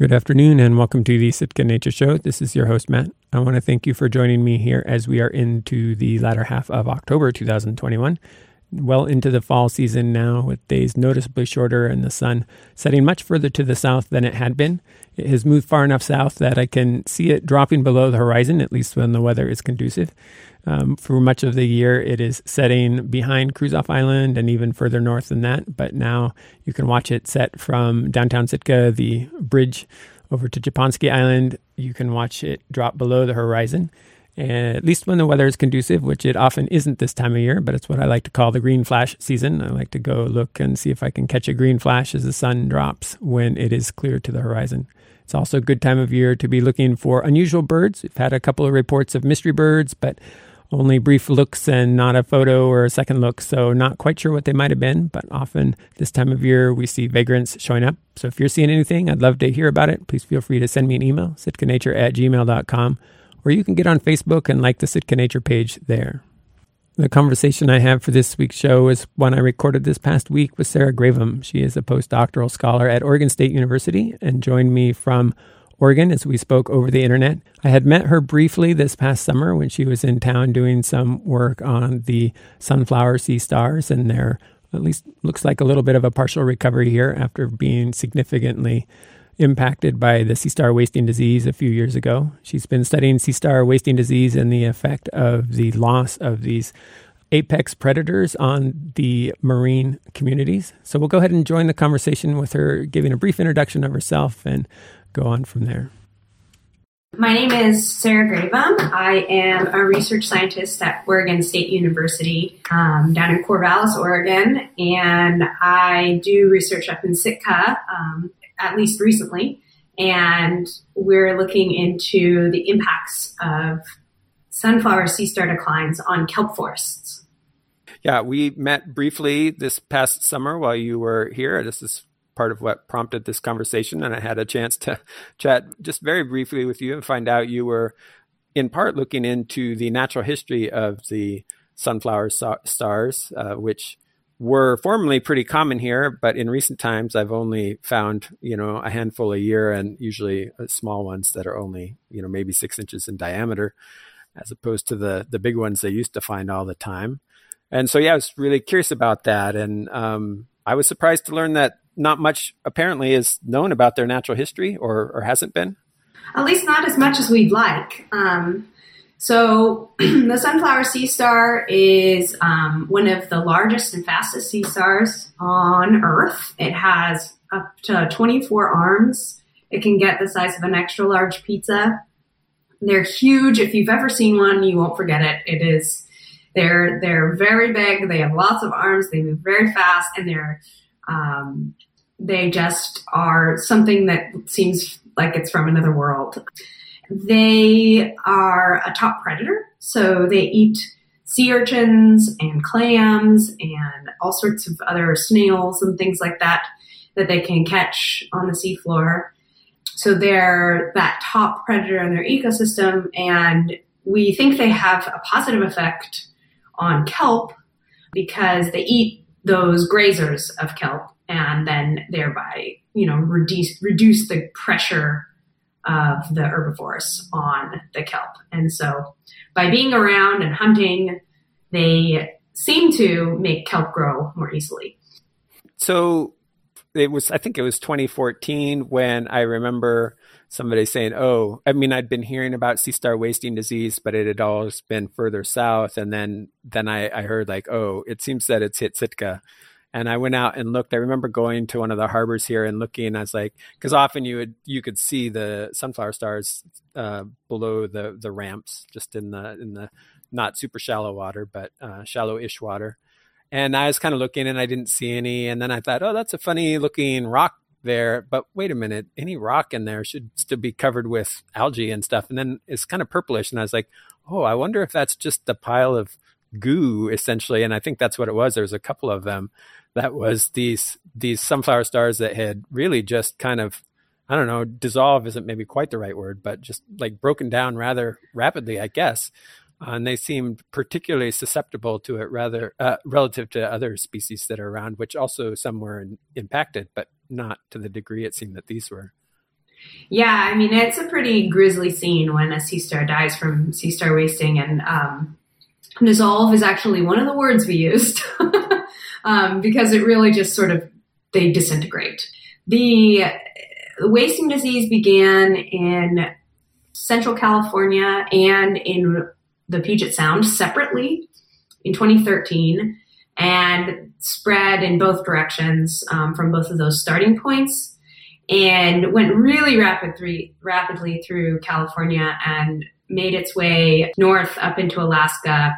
Good afternoon and welcome to the Sitka Nature Show. This is your host, Matt. I want to thank you for joining me here as we are into the latter half of October 2021. Well into the fall season now, with days noticeably shorter and the sun setting much further to the south than it had been. It has moved far enough south that I can see it dropping below the horizon, at least when the weather is conducive. Um, for much of the year, it is setting behind Kruzof Island and even further north than that. But now you can watch it set from downtown Sitka, the bridge over to Japonski Island. You can watch it drop below the horizon. And at least when the weather is conducive, which it often isn't this time of year, but it's what I like to call the green flash season. I like to go look and see if I can catch a green flash as the sun drops when it is clear to the horizon. It's also a good time of year to be looking for unusual birds. We've had a couple of reports of mystery birds, but only brief looks and not a photo or a second look, so not quite sure what they might have been. But often this time of year, we see vagrants showing up. So if you're seeing anything, I'd love to hear about it. Please feel free to send me an email, sitkanature at gmail.com, or you can get on Facebook and like the Sitka Nature page there. The conversation I have for this week's show is one I recorded this past week with Sarah Gravem. She is a postdoctoral scholar at Oregon State University and joined me from Oregon as we spoke over the internet. I had met her briefly this past summer when she was in town doing some work on the sunflower sea stars, and there at least looks like a little bit of a partial recovery here after being significantly impacted by the sea star wasting disease a few years ago. She's been studying sea star wasting disease and the effect of the loss of these apex predators on the marine communities. So we'll go ahead and join the conversation with her giving a brief introduction of herself and go on from there. My name is Sarah Gravem. I am a research scientist at Oregon State University um, down in Corvallis, Oregon, and I do research up in Sitka, um, at least recently. And we're looking into the impacts of sunflower sea star declines on kelp forests. Yeah, we met briefly this past summer while you were here. This is part of what prompted this conversation. And I had a chance to chat just very briefly with you and find out you were in part looking into the natural history of the sunflower so- stars, uh, which were formerly pretty common here, but in recent times I've only found, you know, a handful a year and usually uh, small ones that are only, you know, maybe six inches in diameter, as opposed to the the big ones they used to find all the time. And so, yeah, I was really curious about that. And um, I was surprised to learn that not much apparently is known about their natural history or, or hasn't been? At least not as much as we'd like. Um, so, the sunflower sea star is um, one of the largest and fastest sea stars on Earth. It has up to 24 arms. It can get the size of an extra large pizza. They're huge. If you've ever seen one, you won't forget it. It is they're they're very big. They have lots of arms. They move very fast, and they're um, they just are something that seems like it's from another world. They are a top predator, so they eat sea urchins and clams and all sorts of other snails and things like that that they can catch on the seafloor. So they're that top predator in their ecosystem, and we think they have a positive effect on kelp because they eat those grazers of kelp and then thereby, you know, reduce reduce the pressure of the herbivores on the kelp. And so by being around and hunting, they seem to make kelp grow more easily. So it was I think it was 2014 when I remember somebody saying, "Oh, I mean, I'd been hearing about sea star wasting disease, but it had always been further south." And then then I, I heard like, "Oh, it seems that it's hit Sitka." And I went out and looked. I remember going to one of the harbors here and looking. I was like, because often you would you could see the sunflower stars uh, below the the ramps, just in the in the not super shallow water, but uh, shallow-ish water. And I was kind of looking, and I didn't see any. And then I thought, oh, that's a funny looking rock there. But wait a minute, any rock in there should still be covered with algae and stuff. And then it's kind of purplish, and I was like, oh, I wonder if that's just the pile of goo essentially and i think that's what it was there was a couple of them that was these these sunflower stars that had really just kind of I don't know, dissolve isn't maybe quite the right word, but just like broken down rather rapidly, I guess. Uh, and they seemed particularly susceptible to it rather uh, relative to other species that are around, which also some were in, impacted, but not to the degree it seemed that these were. Yeah, I mean it's a pretty grisly scene when a sea star dies from sea star wasting, and um, dissolve is actually one of the words we used um, because it really just sort of they disintegrate. The wasting disease began in Central California and in the Puget Sound separately in 2013 and spread in both directions um, from both of those starting points and went really rapidly, rapidly through California and made its way north up into Alaska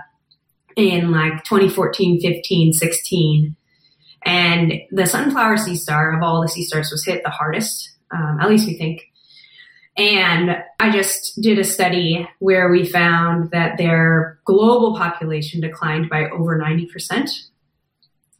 in like 2014, 15, 16. And the sunflower sea star of all the sea stars was hit the hardest, um, at least we think. And I just did a study where we found that their global population declined by over 90%.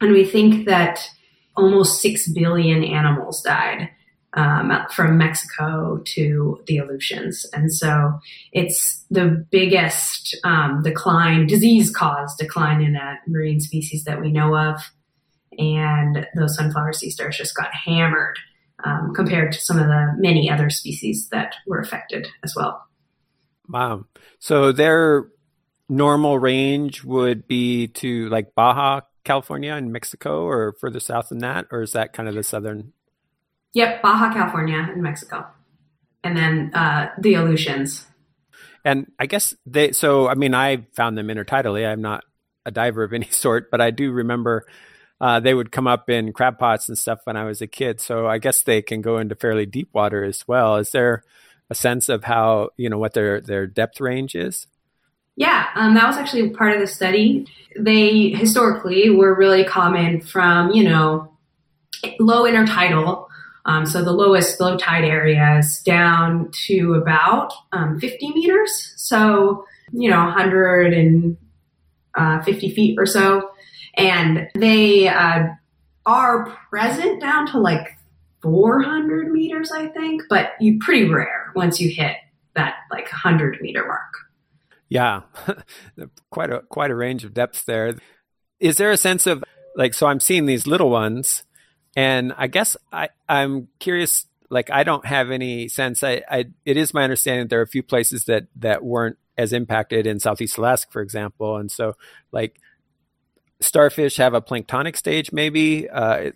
And we think that almost 6 billion animals died um, from Mexico to the Aleutians. And so it's the biggest um, decline, disease caused decline in a marine species that we know of. And those sunflower sea stars just got hammered um, compared to some of the many other species that were affected as well. Wow. So their normal range would be to like Baja California and Mexico or further south than that? Or is that kind of the southern Yep, Baja California in Mexico, and then uh, the Aleutians. And I guess they. So I mean, I found them intertidally. I'm not a diver of any sort, but I do remember uh, they would come up in crab pots and stuff when I was a kid. So I guess they can go into fairly deep water as well. Is there a sense of how you know what their their depth range is? Yeah, um, that was actually part of the study. They historically were really common from you know low intertidal um, so the lowest low tide area is down to about um, 50 meters. So, you know, 150 uh, feet or so. And they uh, are present down to like 400 meters, I think, but you pretty rare once you hit that like 100 meter mark. Yeah, quite a quite a range of depth there. Is there a sense of like so? I'm seeing these little ones and I guess I, I'm curious, like, I don't have any sense. I, I, it is my understanding that there are a few places that, that weren't as impacted in Southeast Alaska, for example. And so, like, starfish have a planktonic stage, maybe, uh,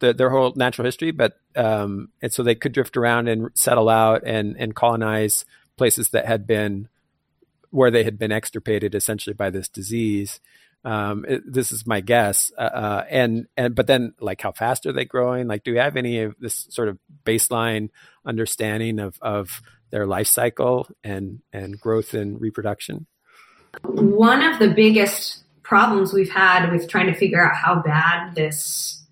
the, their whole natural history, but, um, and so they could drift around and settle out and, and colonize places that had been, where they had been extirpated essentially by this disease. Um, it, this is my guess. Uh, uh, and and but then like how fast are they growing? Like, do we have any of this sort of baseline understanding of of their life cycle and and growth and reproduction? One of the biggest problems we've had with trying to figure out how bad this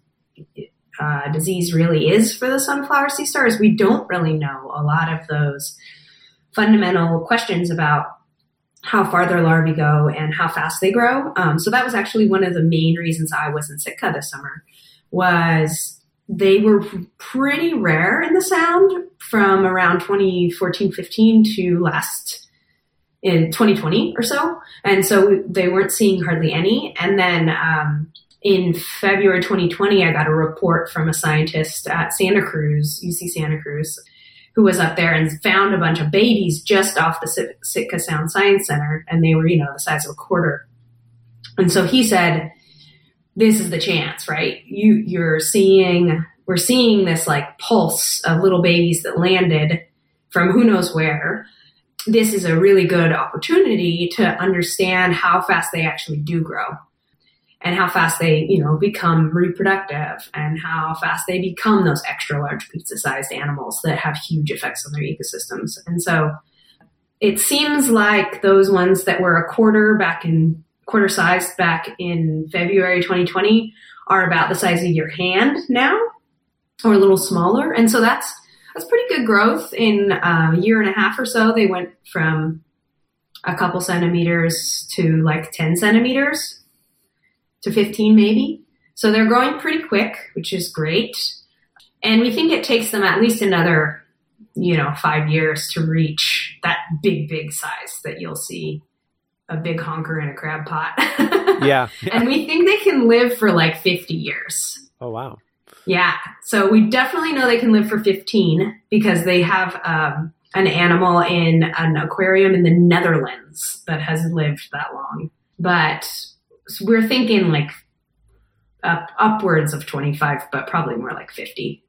uh, disease really is for the sunflower sea star is we don't really know a lot of those fundamental questions about how far their larvae go and how fast they grow. Um, so that was actually one of the main reasons I was in Sitka this summer was they were pretty rare in the sound from around 2014, 15 to last in 2020 or so. And so they weren't seeing hardly any. And then, um, in February 2020, I got a report from a scientist at Santa Cruz, UC Santa Cruz, who was up there and found a bunch of babies just off the Sitka Sound Science Center, and they were, you know, the size of a quarter. And so he said, "This is the chance, right? You you're seeing we're seeing this like pulse of little babies that landed from who knows where." This is a really good opportunity to understand how fast they actually do grow and how fast they, you know, become reproductive and how fast they become those extra large pizza sized animals that have huge effects on their ecosystems. And so it seems like those ones that were a quarter back in quarter sized back in February 2020 are about the size of your hand now or a little smaller. And so that's, that's pretty good growth in a year and a half or so. They went from a couple centimeters to like 10 centimeters to 15 maybe. So they're growing pretty quick, which is great. And we think it takes them at least another, you know, five years to reach that big, big size that you'll see a big honker in a crab pot. yeah. And we think they can live for like 50 years. Oh, wow. Yeah. So we definitely know they can live for 15 because they have um, an animal in an aquarium in the Netherlands that has lived that long. But we're thinking like up, upwards of 25, but probably more like 50.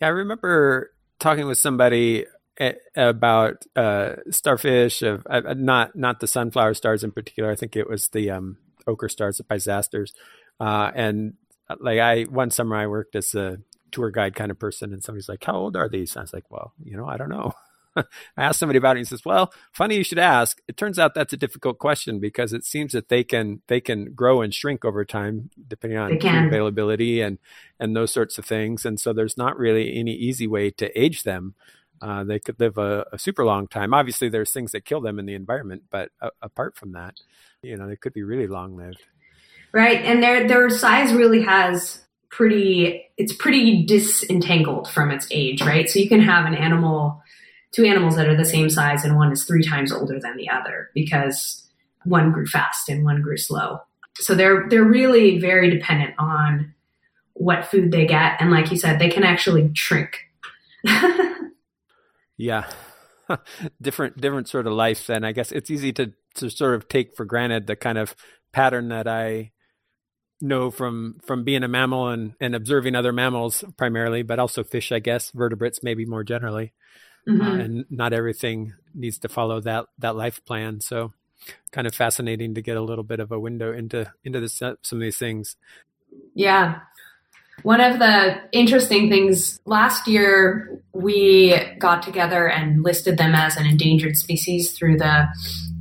Yeah, I remember talking with somebody eh, about uh, starfish of uh, not not the sunflower stars in particular. I think it was the um, ochre stars, the pisasters, uh, and uh, like I one summer I worked as a tour guide kind of person, and somebody's like, "How old are these?" And I was like, "Well, you know, I don't know." I asked somebody about it. And he says, "Well, funny you should ask. It turns out that's a difficult question because it seems that they can they can grow and shrink over time depending on availability and and those sorts of things. And so there's not really any easy way to age them. Uh, they could live a, a, super long time. Obviously, there's things that kill them in the environment, but uh, apart from that, you know, they could be really long lived. Right, and their their size really has pretty. It's pretty disentangled from its age, right? So you can have an animal two animals that are the same size and one is three times older than the other because one grew fast and one grew slow. So they're they're really very dependent on what food they get and like you said they can actually shrink. yeah. different different sort of life then I guess it's easy to to sort of take for granted the kind of pattern that I know from from being a mammal and and observing other mammals primarily but also fish I guess vertebrates maybe more generally mm-hmm. uh, and not everything needs to follow that that life plan. So, kind of fascinating to get a little bit of a window into into this, some of these things. Yeah. One of the interesting things last year, we got together and listed them as an endangered species through the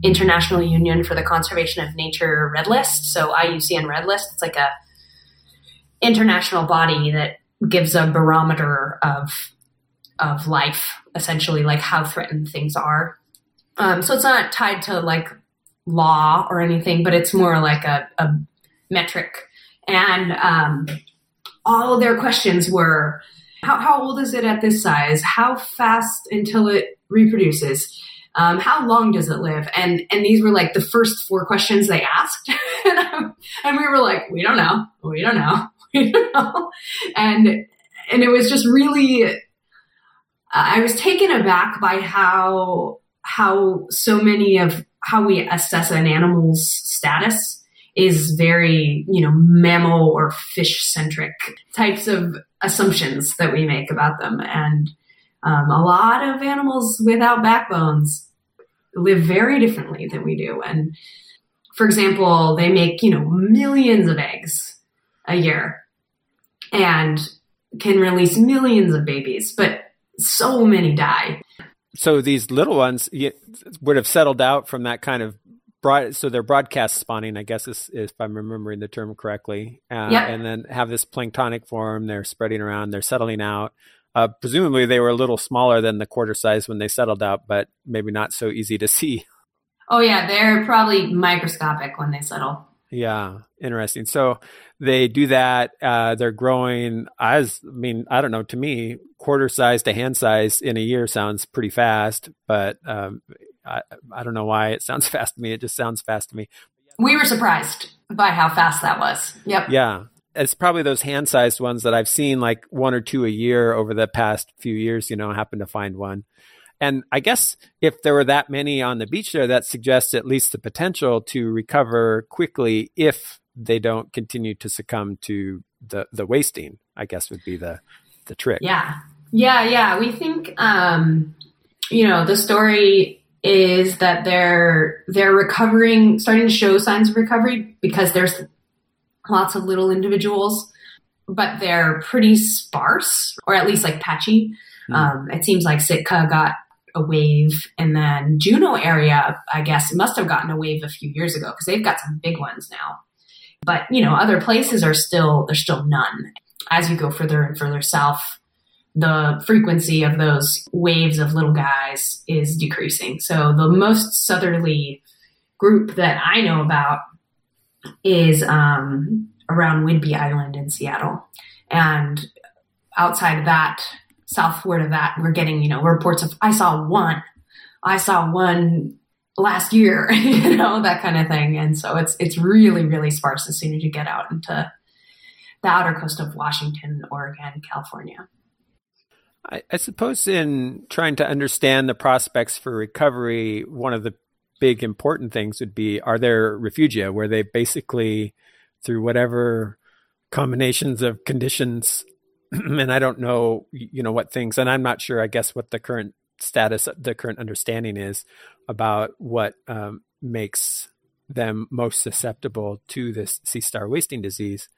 International Union for the Conservation of Nature Red List. So IUCN Red List. It's like a international body that gives a barometer of of life, essentially, like how threatened things are. Um, so it's not tied to like law or anything, but it's more like a, a metric. And um, all their questions were how, how, old is it at this size? How fast until it reproduces? Um, how long does it live? And and these were like the first four questions they asked, and, and we were like, we don't know, we don't know, we don't know, and and it was just really I was taken aback by how how so many of how we assess an animal's status is very you know mammal or fish centric types of assumptions that we make about them. And um, a lot of animals without backbones live very differently than we do. And for example they make you know millions of eggs a year and can release millions of babies. But so many die. So these little ones would have settled out from that kind of broad. So they're broadcast spawning, I guess, is, if I'm remembering the term correctly. Uh, yep. And then have this planktonic form. They're spreading around. They're settling out. Uh, presumably, they were a little smaller than the quarter size when they settled out, but maybe not so easy to see. Oh yeah, they're probably microscopic when they settle. Yeah, interesting. So they do that. Uh, they're growing as, I mean, I don't know, to me, quarter size to hand size in a year sounds pretty fast, but um, I, I don't know why it sounds fast to me. It just sounds fast to me. We were surprised by how fast that was. Yep. Yeah. It's probably those hand sized ones that I've seen like one or two a year over the past few years, you know, happen to find one. And I guess if there were that many on the beach there, that suggests at least the potential to recover quickly if they don't continue to succumb to the the wasting. I guess would be the the trick. Yeah, yeah, yeah. We think um, you know the story is that they're they're recovering, starting to show signs of recovery because there's lots of little individuals, but they're pretty sparse or at least like patchy. Mm. Um, it seems like Sitka got a wave, and then Juneau area, I guess, must have gotten a wave a few years ago because they've got some big ones now. But you know, other places are still there's still none. As you go further and further south, the frequency of those waves of little guys is decreasing. So the most southerly group that I know about is um, around Whidbey Island in Seattle, and outside of that, southward of that, we're getting, you know, reports of, I saw one, I saw one last year, you know, that kind of thing. And so it's, it's really, really sparse as soon as you get out into the outer coast of Washington, Oregon, California. I, I suppose in trying to understand the prospects for recovery, one of the big important things would be are there refugia where they basically through whatever combinations of conditions and I don't know you know what things and I'm not sure I guess what the current status the current understanding is about what um, makes them most susceptible to this sea star wasting disease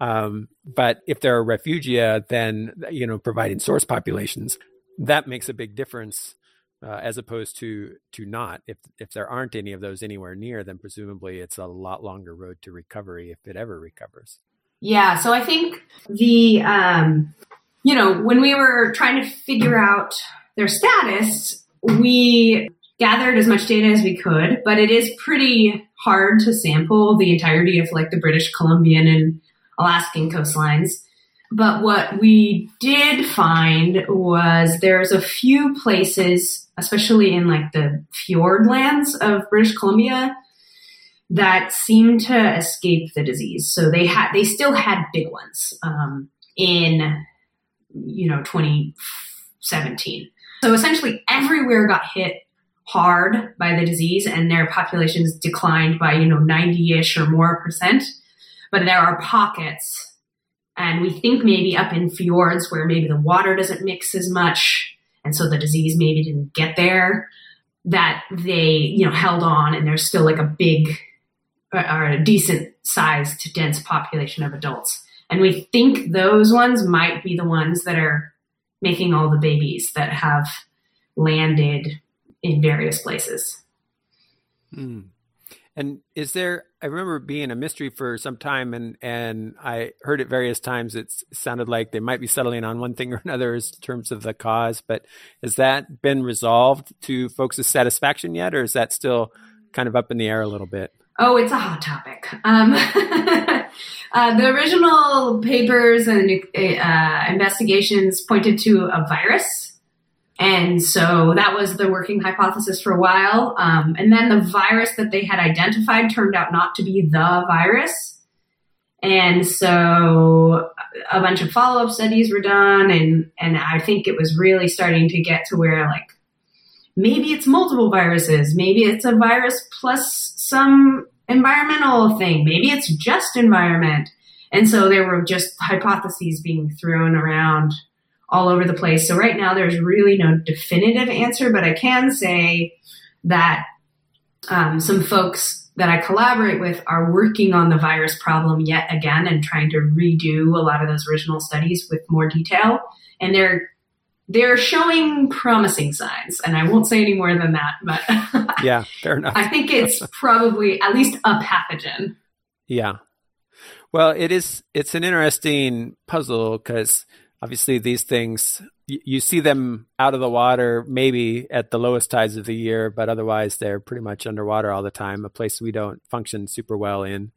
um, but if there are a refugia then you know providing source populations that makes a big difference uh, as opposed to to not. If if there aren't any of those anywhere near, then presumably it's a lot longer road to recovery if it ever recovers. Yeah, so I think the um, you know when we were trying to figure out their status, we gathered as much data as we could, but it is pretty hard to sample the entirety of like the British Columbian and Alaskan coastlines. But what we did find was there's a few places, especially in like the fjord lands of British Columbia, that seem to escape the disease. So they had, they still had big ones um, in, you know, 2017. So essentially everywhere got hit hard by the disease and their populations declined by, you know, 90 ish or more percent. But there are pockets and we think maybe up in fjords where maybe the water doesn't mix as much. And so the disease maybe didn't get there that they, you know, held on and there's still like a big or a decent sized to dense population of adults. And we think those ones might be the ones that are making all the babies that have landed in various places. Mm. And is there? I remember being a mystery for some time, and and I heard it various times. It sounded like they might be settling on one thing or another in terms of the cause. But has that been resolved to folks' satisfaction yet, or is that still kind of up in the air a little bit? Oh, it's a hot topic. Um, uh, the original papers and uh, investigations pointed to a virus and so that was the working hypothesis for a while. Um, and then the virus that they had identified turned out not to be the virus. And so a bunch of follow up studies were done. And, and I think it was really starting to get to where like maybe it's multiple viruses. Maybe it's a virus plus some environmental thing. Maybe it's just environment. And so there were just hypotheses being thrown around all over the place. So right now there's really no definitive answer, but I can say that um, some folks that I collaborate with are working on the virus problem yet again and trying to redo a lot of those original studies with more detail. And they're they're showing promising signs, and I won't say any more than that. But yeah, fair enough. I think it's probably at least a pathogen. Yeah. Well, it is. It's an interesting puzzle because obviously these things you see them out of the water maybe at the lowest tides of the year but otherwise they're pretty much underwater all the time a place we don't function super well in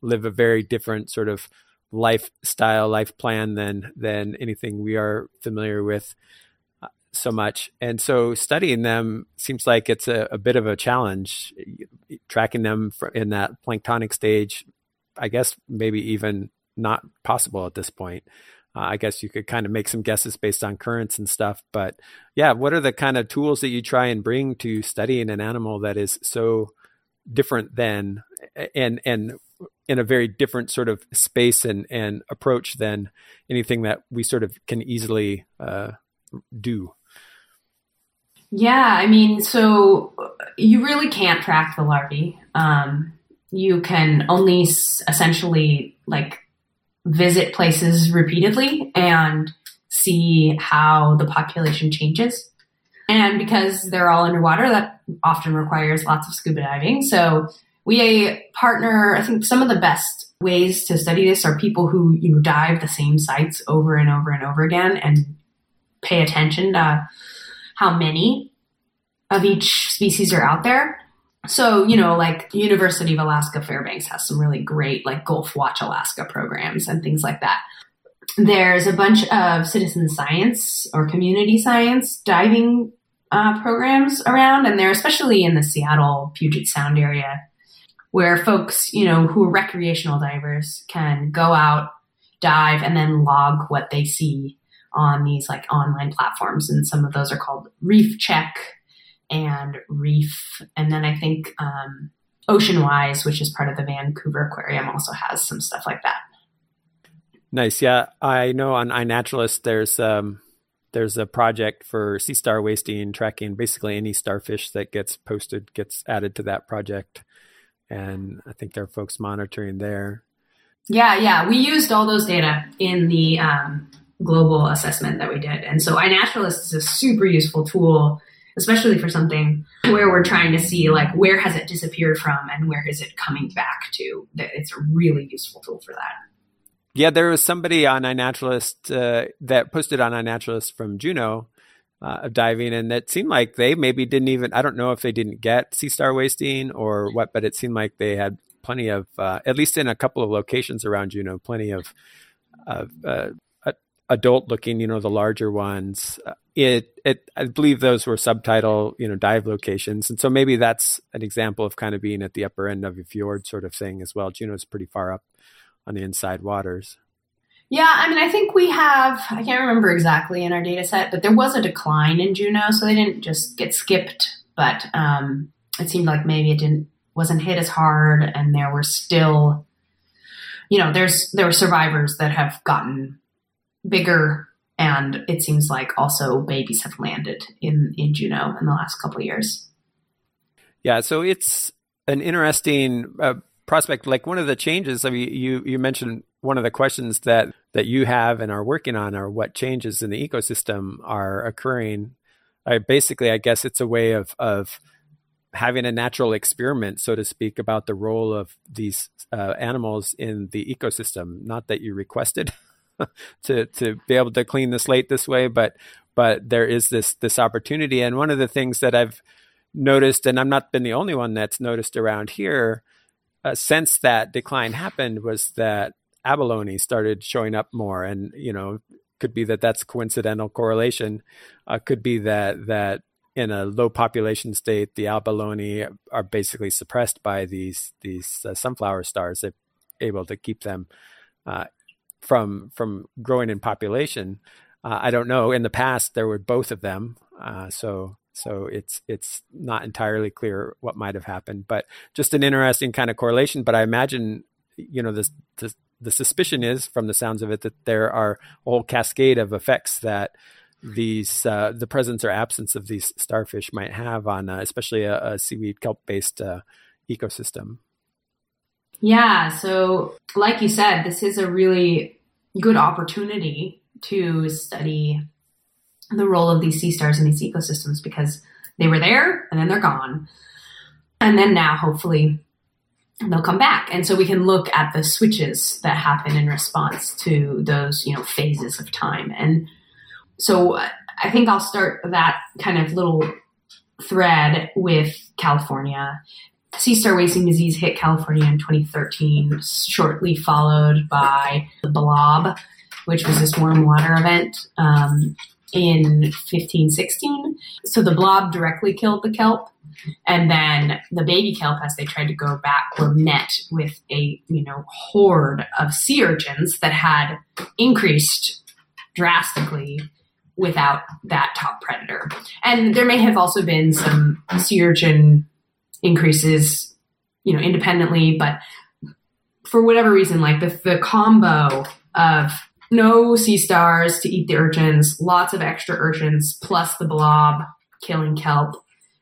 live a very different sort of lifestyle life plan than than anything we are familiar with uh, so much and so studying them seems like it's a, a bit of a challenge tracking them in that planktonic stage i guess maybe even not possible at this point uh, I guess you could kind of make some guesses based on currents and stuff. But yeah, what are the kind of tools that you try and bring to studying an animal that is so different than and and in a very different sort of space and and approach than anything that we sort of can easily uh, do. Yeah, I mean, so you really can't track the larvae. Um, you can only essentially like visit places repeatedly and see how the population changes. And because they're all underwater, that often requires lots of scuba diving. So we partner, I think some of the best ways to study this are people who, you know, dive the same sites over and over and over again and pay attention to how many of each species are out there. So you know like university of alaska fairbanks has some really great like gulf watch alaska programs and things like that. There's a bunch of citizen science or community science diving uh, programs around and they're especially in the seattle puget sound area where folks you know who are recreational divers can go out dive and then log what they see on these like online platforms. And some of those are called Reef Check and Reef. And then I think um, Oceanwise, which is part of the Vancouver Aquarium, also has some stuff like that. Nice. Yeah. I know on iNaturalist, there's, um, there's a project for sea star wasting, tracking basically any starfish that gets posted gets added to that project. And I think there are folks monitoring there. Yeah, yeah. We used all those data in the um, global assessment that we did. And so iNaturalist is a super useful tool, especially for something where we're trying to see like where has it disappeared from and where is it coming back to. It's a really useful tool for that. Yeah, there was somebody on iNaturalist uh, that posted on iNaturalist from Juneau uh, of diving, and that seemed like they maybe didn't even. I don't know if they didn't get sea star wasting or what, but it seemed like they had plenty of, uh, at least in a couple of locations around Juneau, plenty of of uh, adult looking, you know, the larger ones. Uh, it, it, I believe those were subtidal, you know, dive locations. And so maybe that's an example of kind of being at the upper end of a fjord sort of thing as well. Juneau's pretty far up on the inside waters. Yeah, I mean, I think we have, I can't remember exactly in our data set, but there was a decline in Juneau. So they didn't just get skipped, but um, it seemed like maybe it didn't, wasn't hit as hard and there were still, you know, there's, there were survivors that have gotten bigger and it seems like also babies have landed in in Juneau in the last couple years. Yeah, so it's an interesting uh, prospect. Like one of the changes, I mean, you you mentioned one of the questions that that you have and are working on are what changes in the ecosystem are occurring. I, basically, I guess it's a way of of having a natural experiment, so to speak, about the role of these uh, animals in the ecosystem. Not that you requested. to to be able to clean the slate this way, but but there is this this opportunity. And one of the things that I've noticed, and I'm not been the only one that's noticed around here, uh, since that decline happened, was that abalone started showing up more, and you know could be that that's coincidental correlation, uh, could be that that in a low population state, the abalone are basically suppressed by these these uh, sunflower stars. They're able to keep them uh, from from growing in population. Uh, I don't know. In the past, there were both of them, uh, so so it's it's not entirely clear what might have happened. But just an interesting kind of correlation. But I imagine, you know, this, this the suspicion is from the sounds of it that there are a whole cascade of effects that these uh, the presence or absence of these starfish might have on uh, especially a, a, seaweed kelp based uh, ecosystem. Yeah. So, like you said, this is a really good opportunity to study the role of these sea stars in these ecosystems because they were there and then they're gone. And then now, hopefully, they'll come back. And so we can look at the switches that happen in response to those, you know, phases of time. And so I think I'll start that kind of little thread with California sea star wasting disease hit California in 2013, shortly followed by the blob, which was this warm water event um, in 1516. So the blob directly killed the kelp. And then the baby kelp, as they tried to go back, were met with a you know horde of sea urchins that had increased drastically without that top predator. And there may have also been some sea urchin increases, you know, independently, but for whatever reason, like the, the combo of no sea stars to eat the urchins, lots of extra urchins, plus the blob killing kelp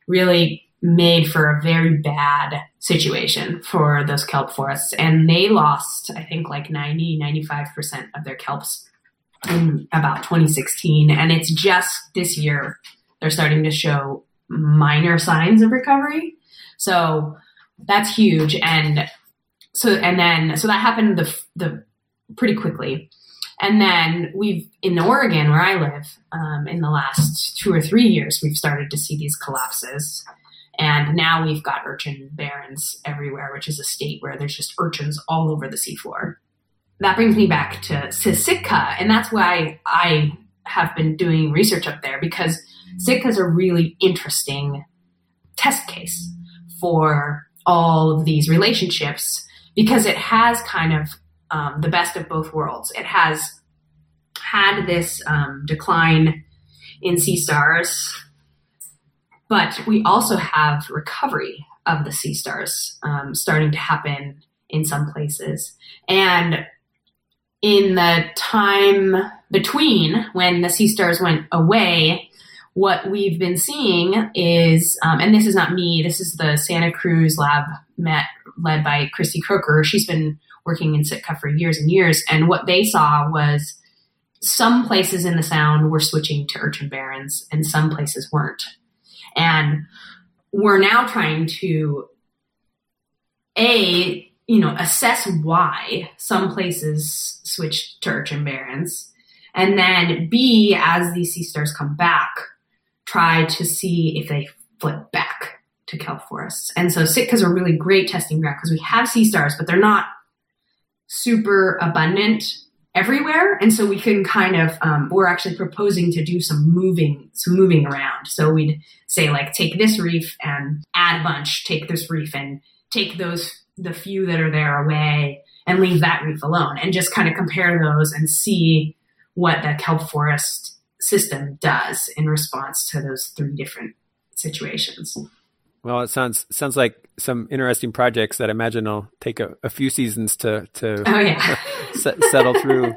really made for a very bad situation for those kelp forests. And they lost, I think, like 90, 95% of their kelps in about 2016. And it's just this year they're starting to show minor signs of recovery. So that's huge. And so, and then, so that happened the, the pretty quickly. And then we've, in Oregon, where I live, um, in the last two or three years, we've started to see these collapses. And now we've got urchin barrens everywhere, which is a state where there's just urchins all over the seafloor. That brings me back to, to Sitka. And that's why I have been doing research up there because Sitka is a really interesting test case for all of these relationships because it has kind of um, the best of both worlds. It has had this um, decline in sea stars, but we also have recovery of the sea stars um, starting to happen in some places. And in the time between when the sea stars went away, what we've been seeing is, um, and this is not me, this is the Santa Cruz lab met, led by Kristy Kroeker. She's been working in Sitka for years and years. And what they saw was some places in the sound were switching to urchin barrens and some places weren't. And we're now trying to a you know assess why some places switched to urchin barrens and then b as these sea stars come back try to see if they flip back to kelp forests and so sitka's a really great testing ground because we have sea stars but they're not super abundant everywhere. And so we can kind of um, we're actually proposing to do some moving some moving around. So we'd say like take this reef and add a bunch take this reef and take those the few that are there away and leave that reef alone and just kind of compare those and see what the kelp forest system does in response to those three different situations well, it sounds sounds like some interesting projects that I imagine will take a, a few seasons to to oh, yeah. settle through.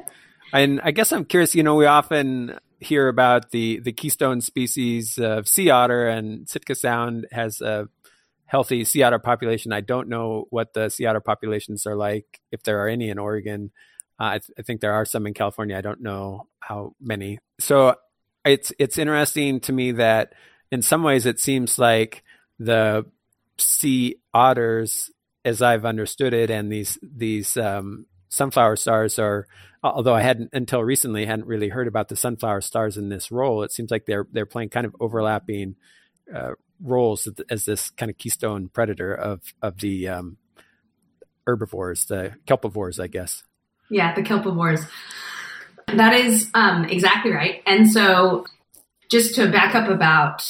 And I guess I'm curious. You know, we often hear about the the keystone species of sea otter, and Sitka Sound has a healthy sea otter population. I don't know what the sea otter populations are like, if there are any in Oregon. Uh, I, th- I think there are some in California. I don't know how many. So it's it's interesting to me that in some ways it seems like the sea otters, as I've understood it, and these these um, sunflower stars are. Although I hadn't until recently hadn't really heard about the sunflower stars in this role, it seems like they're they're playing kind of overlapping uh, roles as this kind of keystone predator of of the um, herbivores, the kelpivores, I guess. Yeah, the kelpivores. That is um, exactly right. And so, just to back up about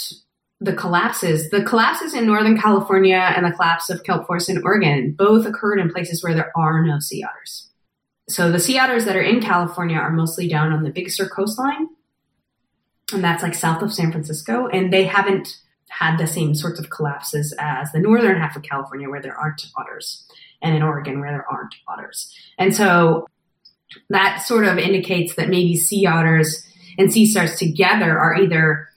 the collapses. The collapses in Northern California and the collapse of kelp forest in Oregon both occurred in places where there are no sea otters. So the sea otters that are in California are mostly down on the Big Sur coastline, and that's like south of San Francisco, and they haven't had the same sorts of collapses as the northern half of California where there aren't otters, and in Oregon where there aren't otters. And so that sort of indicates that maybe sea otters and sea stars together are either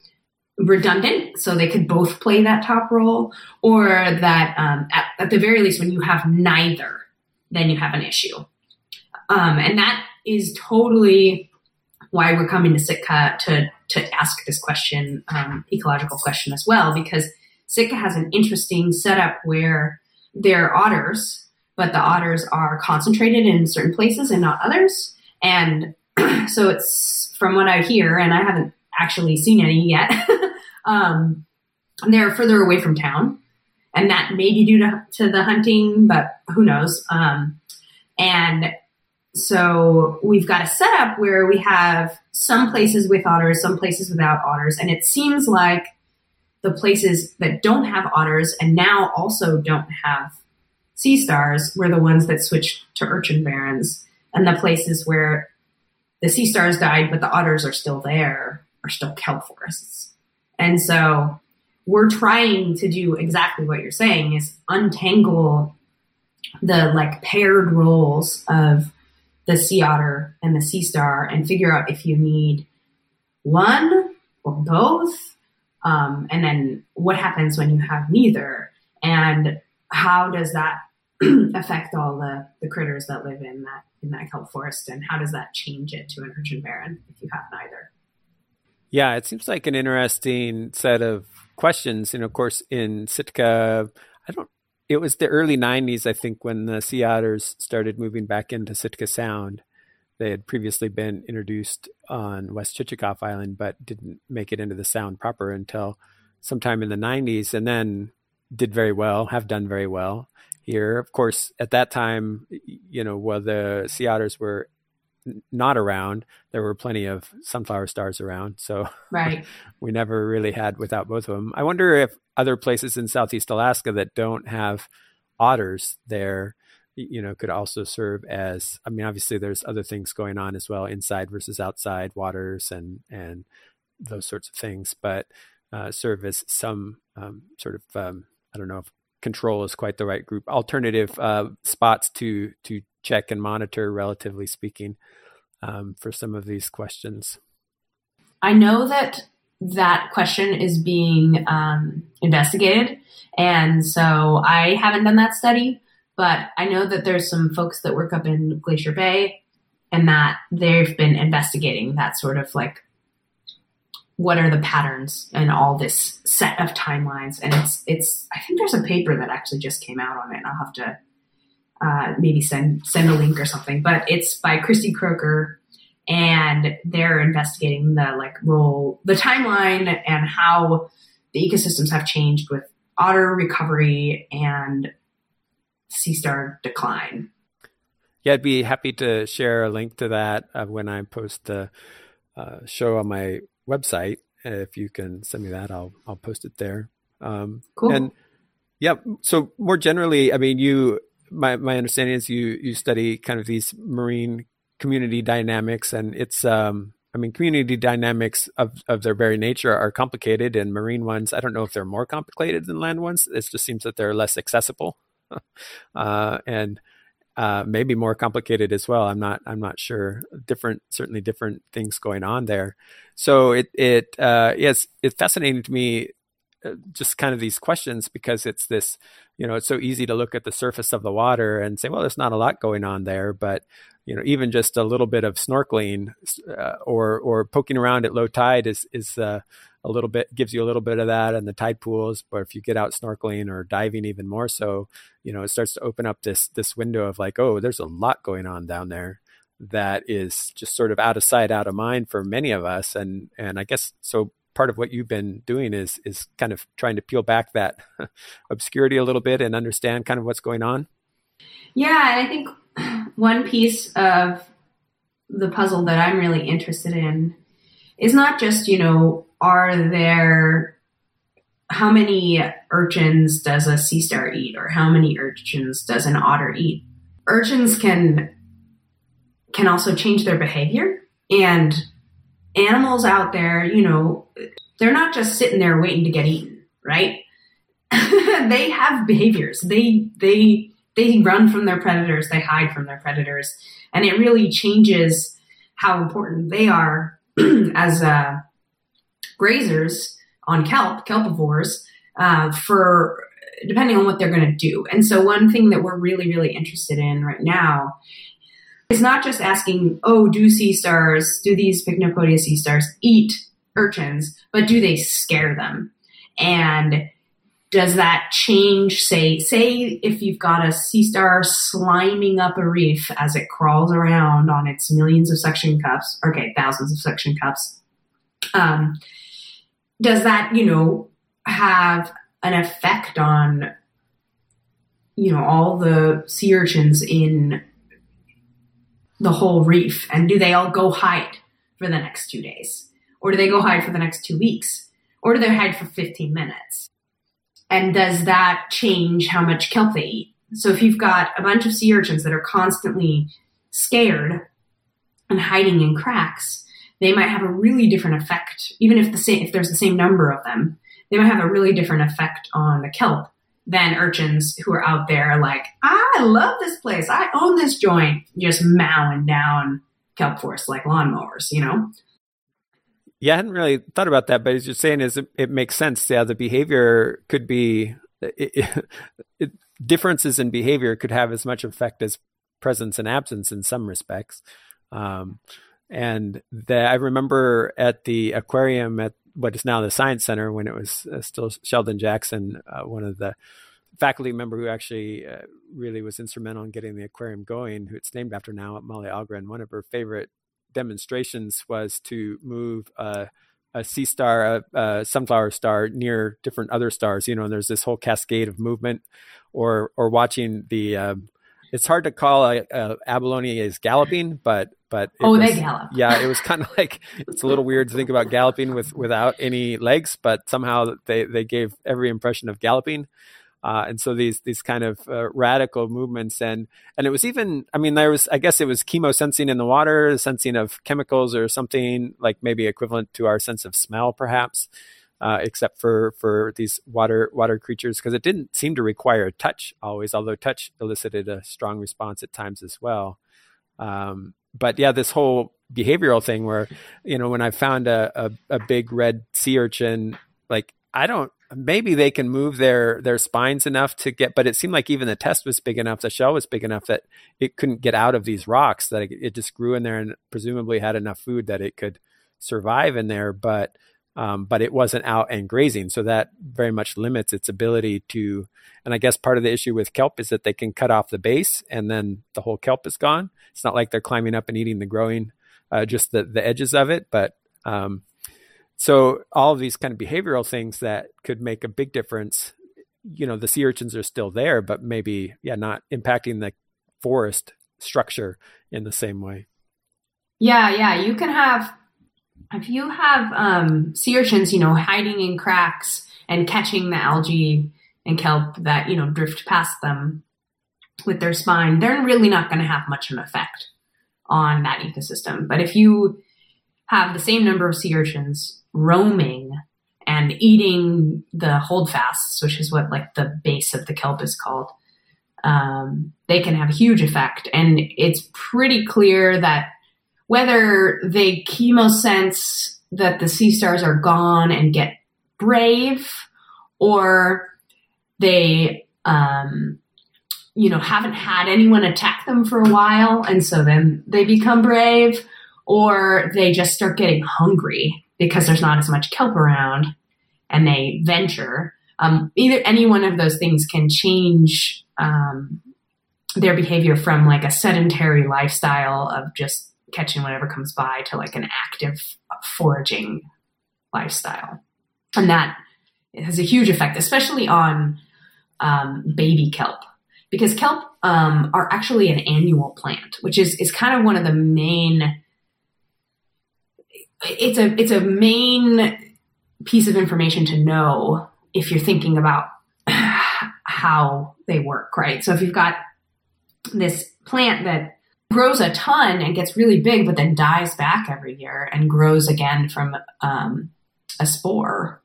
redundant, so they could both play that top role, or that um, at, at, the very least, when you have neither, then you have an issue. Um, and that is totally why we're coming to Sitka to to ask this question, um, ecological question as well, because Sitka has an interesting setup where there are otters, but the otters are concentrated in certain places and not others. And so it's from what I hear, and I haven't actually seen any yet. um, they're further away from town, and that may be due to, to the hunting, but who knows? Um, and so we've got a setup where we have some places with otters, some places without otters, and it seems like the places that don't have otters and now also don't have sea stars were the ones that switched to urchin barrens, and the places where the sea stars died but the otters are still there are still kelp forests. And so we're trying to do exactly what you're saying is untangle the like paired roles of the sea otter and the sea star and figure out if you need one or both. Um, and then what happens when you have neither? And how does that affect all the, the critters that live in that in that kelp forest and how does that change it to an urchin barren if you have neither? Yeah, it seems like an interesting set of questions. And of course, in Sitka, I don't. It was the early '90s, I think, when the sea otters started moving back into Sitka Sound. They had previously been introduced on West Chichagof Island, but didn't make it into the Sound proper until sometime in the '90s, and then did very well, have done very well here. Of course, at that time, you know, while the sea otters were not around, there were plenty of sunflower stars around. So right. we never really had without both of them. I wonder if other places in Southeast Alaska that don't have otters there, you know could also serve as i mean obviously there's other things going on as well inside versus outside waters and and those sorts of things but uh, serve as some um, sort of um, i don't know if control is quite the right group alternative uh, spots to to check and monitor relatively speaking um, for some of these questions. I know that that question is being um, investigated and so i haven't done that study but I know that there's some folks that work up in Glacier Bay and that they've been investigating that sort of like what are the patterns and all this set of timelines? And it's it's i think there's a paper that actually just came out on it and i'll have to uh, maybe send send a link or something but it's by Kristy Kroeker and they're investigating the like role the timeline and how the ecosystems have changed with otter recovery and sea star decline. Yeah, I'd be happy to share a link to that uh, when I post the uh, show on my website. If you can send me that, I'll I'll post it there. Um, cool. And yeah, so more generally, I mean, you my my understanding is you you study kind of these marine community dynamics, and it's um, I mean, community dynamics of, of their very nature are complicated, and marine ones, I don't know if they're more complicated than land ones. It just seems that they're less accessible. uh, and uh, maybe more complicated as well. I'm not. I'm not sure. Different, certainly different things going on there. So it it uh, yes, it's fascinating to me. Uh, just kind of these questions because it's this, you know, it's so easy to look at the surface of the water and say, well, there's not a lot going on there, but you know, even just a little bit of snorkeling uh, or or poking around at low tide is is uh, a little bit gives you a little bit of that in the tide pools but if you get out snorkeling or diving even more so you know it starts to open up this this window of like oh there's a lot going on down there that is just sort of out of sight out of mind for many of us and and i guess so part of what you've been doing is is kind of trying to peel back that obscurity a little bit and understand kind of what's going on? Yeah and i think one piece of the puzzle that i'm really interested in is not just you know are there how many urchins does a sea star eat or how many urchins does an otter eat? Urchins can can also change their behavior and animals out there you know they're not just sitting there waiting to get eaten right? They have behaviors. They they they run from their predators. They hide from their predators. And it really changes how important they are as a grazers on kelp, kelpivores, uh, for depending on what they're going to do. And so, one thing that we're really, really interested in right now is not just asking, oh, do sea stars, do these Pycnopodia sea stars eat urchins, but do they scare them? And does that change, say, say if you've got a sea star sliming up a reef as it crawls around on its millions of suction cups, okay, thousands of suction cups, um, does that, you know, have an effect on, you know, all the sea urchins in the whole reef? And do they all go hide for the next two days? Or do they go hide for the next two weeks? Or do they hide for 15 minutes? And does that change how much kelp they eat? So if you've got a bunch of sea urchins that are constantly scared and hiding in cracks, they might have a really different effect, even if the same if there's the same number of them, they might have a really different effect on the kelp than urchins who are out there like, I love this place, I own this joint, just mowing down kelp forests like lawnmowers, you know? Yeah, I hadn't really thought about that, but as you're saying, is it, it makes sense. Yeah, the behavior could be it, it, differences in behavior could have as much effect as presence and absence in some respects. Um, and the, I remember at the aquarium at what is now the Science Center when it was uh, still Sheldon Jackson, uh, one of the faculty member who actually uh, really was instrumental in getting the aquarium going, who it's named after now, at Molly Ahlgren. One of her favorite demonstrations was to move a sea star, a, sunflower star, near different other stars. You know, and there's this whole cascade of movement, or or watching the. Um, it's hard to call a, a abalone is galloping, but but oh, was, they gallop. yeah, it was kind of like it's a little weird to think about galloping with without any legs, but somehow they they gave every impression of galloping. Uh, and so these these kind of uh, radical movements and and it was even I mean there was I guess it was chemosensing in the water, sensing of chemicals or something like maybe equivalent to our sense of smell perhaps, uh, except for for these water water creatures because it didn't seem to require touch always, although touch elicited a strong response at times as well. Um, but yeah, this whole behavioral thing where you know when I found a, a, a big red sea urchin, like I don't maybe they can move their their spines enough to get but it seemed like even the test was big enough the shell was big enough that it couldn't get out of these rocks that it, it just grew in there and presumably had enough food that it could survive in there. But um, but it wasn't out and grazing. So that very much limits its ability to and i guess part of the issue with kelp is that they can cut off the base and then the whole kelp is gone. It's not like they're climbing up and eating the growing uh, just the, the edges of it but um, so all of these kind of behavioral things that could make a big difference you know the sea urchins are still there but maybe yeah not impacting the forest structure in the same way. Yeah yeah you can have if you have um, sea urchins you know hiding in cracks and catching the algae and kelp that you know drift past them with their spine they're really not going to have much of an effect on that ecosystem but if you have the same number of sea urchins roaming and eating the holdfasts, which is what like the base of the kelp is called, um, they can have a huge effect. And it's pretty clear that whether they chemosense that the sea stars are gone and get brave, or they, um, you know, haven't had anyone attack them for a while, and so then they become brave, or they just start getting hungry because there's not as much kelp around and they venture. Um, either any one of those things can change um, their behavior from like a sedentary lifestyle of just catching whatever comes by to like an active foraging lifestyle. And that has a huge effect, especially on um, baby kelp, because kelp um, are actually an annual plant, which is, is kind of one of the main it's a it's a main piece of information to know if you're thinking about how they work, right? So if you've got this plant that grows a ton and gets really big, but then dies back every year and grows again from um, a spore,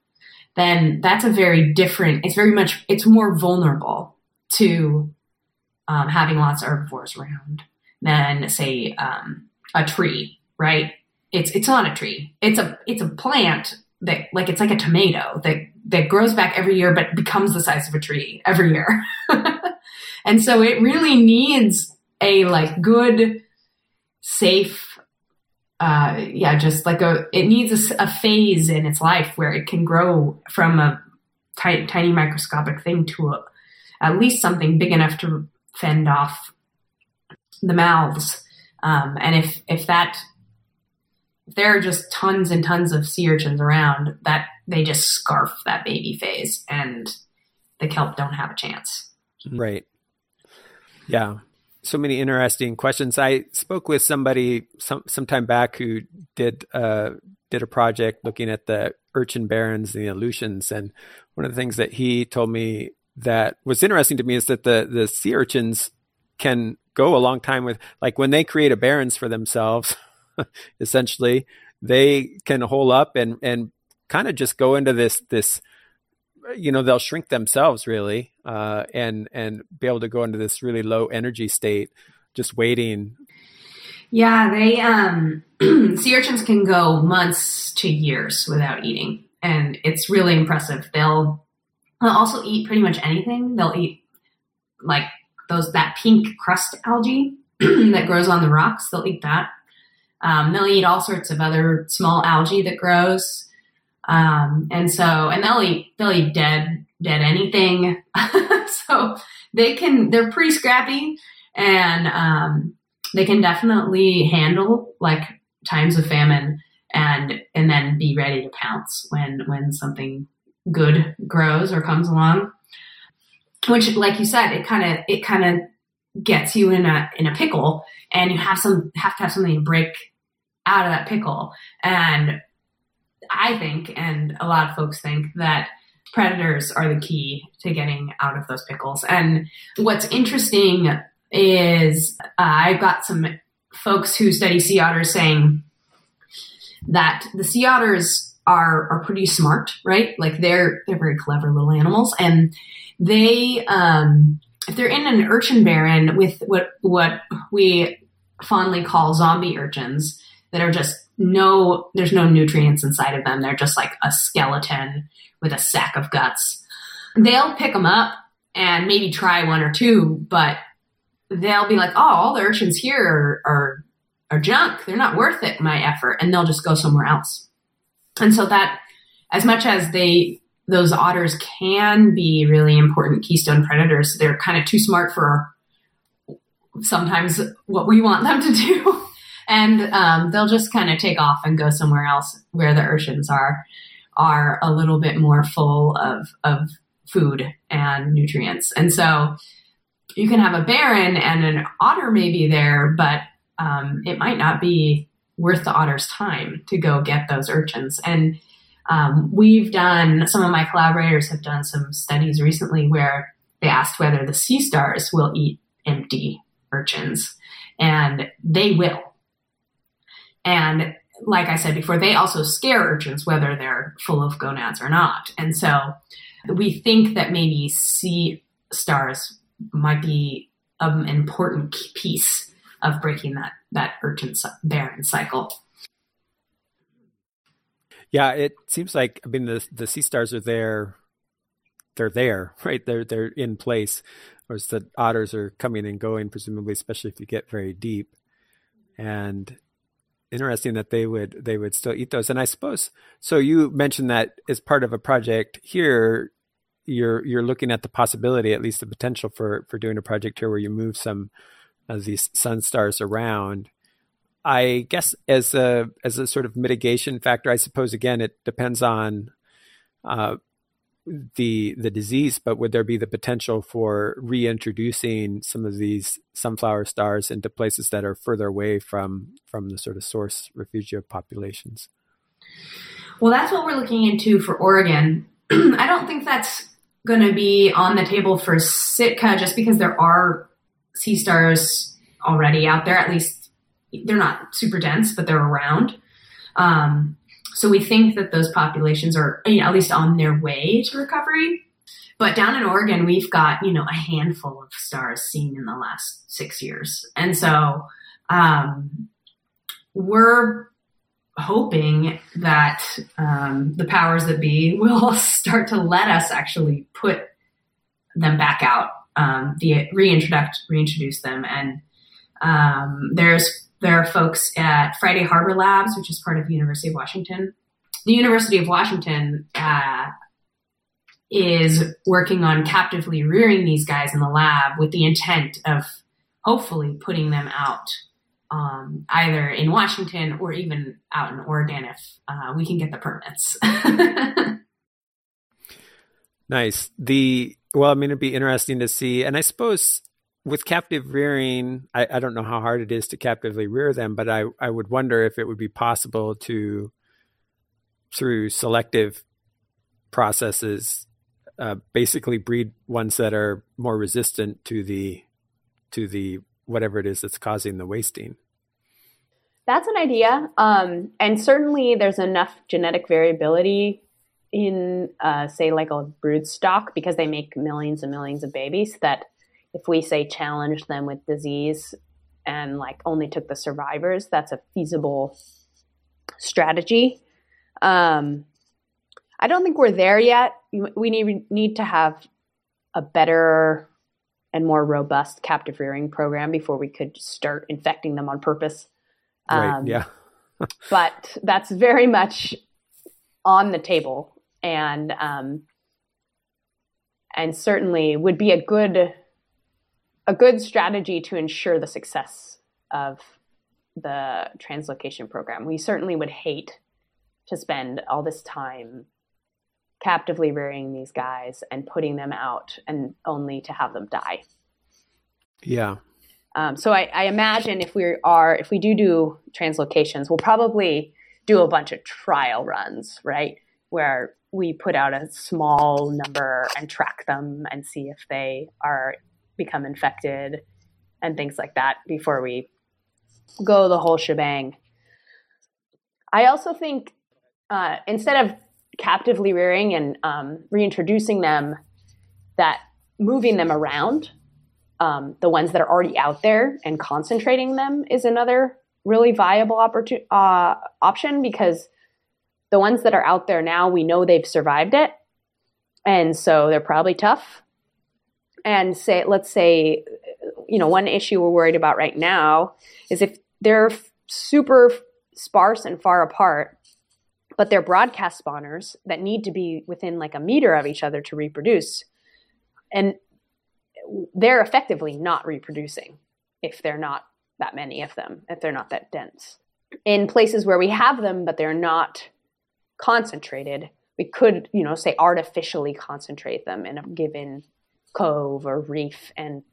then that's a very different. It's very much. It's more vulnerable to um, having lots of herbivores around than say um, a tree, right? it's it's not a tree. It's a it's a plant that like it's like a tomato that that grows back every year but becomes the size of a tree every year. and so it really needs a like good safe uh yeah just like a it needs a, a phase in its life where it can grow from a tiny, tiny microscopic thing to a, at least something big enough to fend off the mouths um, and if if that if there are just tons and tons of sea urchins around, that they just scarf that baby phase, and the kelp don't have a chance. Right. Yeah. So many interesting questions. I spoke with somebody some some time back who did uh, did a project looking at the urchin barrens and the Aleutians, and one of the things that he told me that was interesting to me is that the the sea urchins can go a long time with like when they create a barrens for themselves essentially, they can hole up and and kind of just go into this this you know they'll shrink themselves really uh, and and be able to go into this really low energy state just waiting. Yeah they um sea urchins can go months to years without eating and it's really impressive. They'll, they'll also eat pretty much anything. They'll eat like those that pink crust algae that grows on the rocks. They'll eat that. Um, they'll eat all sorts of other small algae that grows. Um, and so, and they'll eat, they'll eat dead, dead anything. so they can, they're pretty scrappy and, um, they can definitely handle like times of famine and, and then be ready to pounce when, when something good grows or comes along. Which, like you said, it kind of, it kind of gets you in a, in a pickle and you have some, have to have something to break out of that pickle. And I think, and a lot of folks think that predators are the key to getting out of those pickles. And what's interesting is uh, I've got some folks who study sea otters saying that the sea otters are are pretty smart, right? Like they're they're very clever little animals, and they um, if they're in an urchin barren with what what we fondly call zombie urchins that are just no there's no nutrients inside of them. They're just like a skeleton with a sack of guts. They'll pick them up and maybe try one or two but they'll be like oh all the urchins here are, are are junk. They're not worth it my effort and they'll just go somewhere else. And so that as much as they those otters can be really important keystone predators they're kind of too smart for sometimes what we want them to do and um, they'll just kind of take off and go somewhere else where the urchins are are a little bit more full of of food and nutrients. And so you can have a barren and an otter may be there, but um, it might not be worth the otter's time to go get those urchins. And um, we've done some of my collaborators have done some studies recently where they asked whether the sea stars will eat empty urchins, and they will and like I said before, they also scare urchins, whether they're full of gonads or not. And so we think that maybe sea stars might be an important piece of breaking that, that urchin barren cycle. Yeah, it seems like I mean the the sea stars are there, they're there, right? They're they're in place, whereas the otters are coming and going, presumably, especially if you get very deep. And interesting that they would they would still eat those. And I suppose so. You mentioned that as part of a project here, you're you're looking at the possibility, at least the potential for for doing a project here where you move some of these sun stars around. I guess as a as a sort of mitigation factor, I suppose again it depends on uh, the the disease, but would there be the potential for reintroducing some of these sunflower stars into places that are further away from from the sort of source refugia populations? Well, that's what we're looking into for Oregon. I don't think that's going to be on the table for Sitka just because there are sea stars already out there. At least they're not super dense, but they're around. Um, so we think that those populations are you know, at least on their way to recovery. But down in Oregon, we've got, you know, a handful of stars seen in the last six years. And so um, we're hoping that um, the powers that be will start to let us actually put them back out, um, the reintroduce reintroduce them. And um, there's there are folks at Friday Harbor Labs, which is part of the University of Washington. The University of Washington uh, is working on captively rearing these guys in the lab with the intent of hopefully putting them out um, either in Washington or even out in Oregon if uh, we can get the permits. nice. The well, I mean, it'd be interesting to see, and I suppose with captive rearing, I, I, don't know how hard it is to captively rear them, but I, I would wonder if it would be possible to, through selective processes, uh, basically breed ones that are more resistant to the to the whatever it is that's causing the wasting. That's an idea, um, and certainly there's enough genetic variability in, uh, say, like a brood stock because they make millions and millions of babies that if we say challenge them with disease and like only took the survivors, that's a feasible strategy. Um, I don't think we're there yet. We need need to have a better and more robust captive rearing program before we could start infecting them on purpose. Right. Um, yeah. but that's very much on the table, and um, and certainly would be a good a good strategy to ensure the success of the translocation program. We certainly would hate to spend all this time captively rearing these guys and putting them out and only to have them die. Yeah. Um, so I, I, imagine if we are, if we do do translocations, we'll probably do a bunch of trial runs, right? Where we put out a small number and track them and see if they are become infected and things like that before we go the whole shebang. I also think uh, instead of captively rearing and um, reintroducing them, that moving them around, um, the ones that are already out there and concentrating them is another really viable opportun- uh, option because the ones that are out there now, we know they've survived it. And so they're probably tough. And say, let's say, you know, one issue we're worried about right now is if they're super sparse and far apart, but they're broadcast spawners that need to be within like a meter of each other to reproduce. And they're effectively not reproducing if they're not that many of them, if they're not that dense. In places where we have them, but they're not concentrated, we could, you know, say artificially concentrate them in a given cove or reef and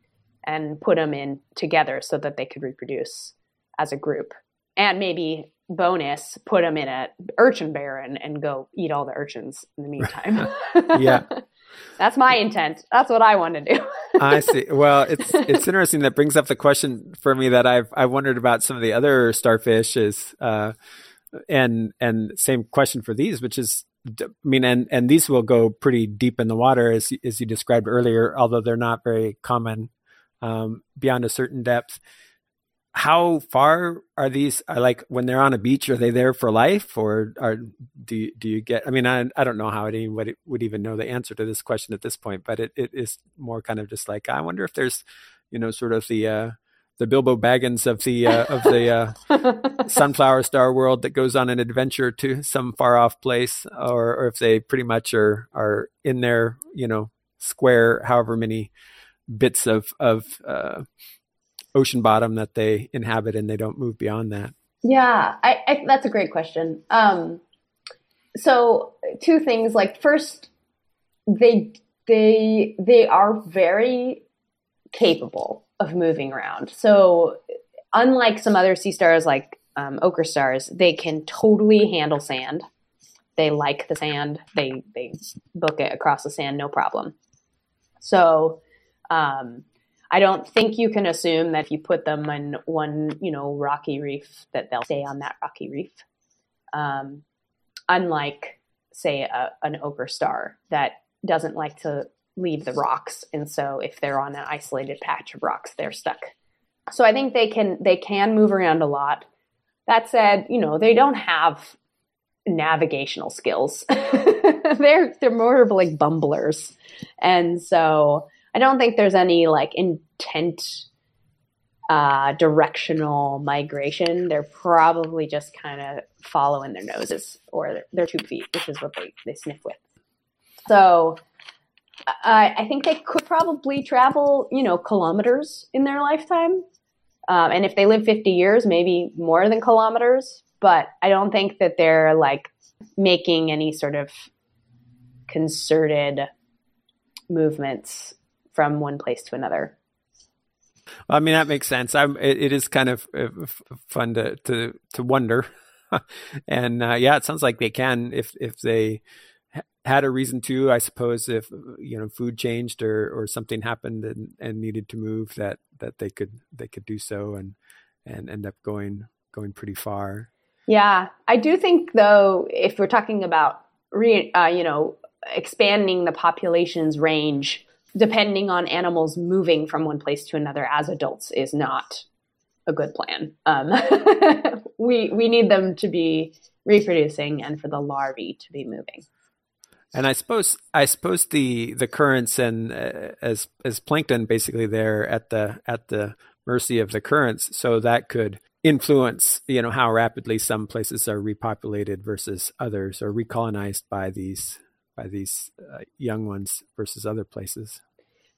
and put them in together so that they could reproduce as a group. And maybe bonus, put them in a urchin barren and go eat all the urchins in the meantime. yeah. That's my intent. That's what I want to do. I see. Well, it's it's interesting that brings up the question for me that I've I wondered about some of the other starfish is uh, and and same question for these, which is I mean, and and these will go pretty deep in the water as as you described earlier, although they're not very common um, beyond a certain depth. How far are these are like when they're on a beach are they there for life or are do you, do you get i mean i, I don't know how anyone would even know the answer to this question at this point but it, it is more kind of just like i wonder if there's you know sort of the uh the bilbo baggins of the uh, of the uh, sunflower star world that goes on an adventure to some far off place or, or if they pretty much are are in their you know square however many bits of of uh, ocean bottom that they inhabit and they don't move beyond that? Yeah, I, I, that's a great question. Um, so two things. Like first, they they they are very capable of moving around. So unlike some other sea stars like um, ochre stars, they can totally handle sand. They like the sand. They they book it across the sand, no problem. So um, I don't think you can assume that if you put them in one, you know, rocky reef that they'll stay on that rocky reef. Um, unlike, say, a, an ochre star that doesn't like to leave the rocks, and so if they're on an isolated patch of rocks, they're stuck. So I think they can they can move around a lot. That said, you know, they don't have navigational skills. they're they're more of like bumblers, and so I don't think there's any like intent uh, directional migration. They're probably just kind of following their noses or their, their tube feet, which is what they, they sniff with. So I, I think they could probably travel, you know, kilometers in their lifetime. Um, and if they live 50 years, maybe more than kilometers. But I don't think that they're like making any sort of concerted movements from one place to another. I mean that makes sense. I'm, it, it is kind of uh, fun to to to wonder, and uh, yeah, it sounds like they can if if they had a reason to. I suppose if you know food changed or or something happened and, and needed to move, that that they could they could do so and and end up going going pretty far. Yeah, I do think though, if we're talking about re, uh, you know expanding the population's range depending on animals moving from one place to another as adults is not a good plan. Um, we we need them to be reproducing and for the larvae to be moving. And I suppose I suppose the the currents and uh, as as plankton basically they're at the at the mercy of the currents, so that could influence you know how rapidly some places are repopulated versus others or recolonized by these by these uh, young ones versus other places?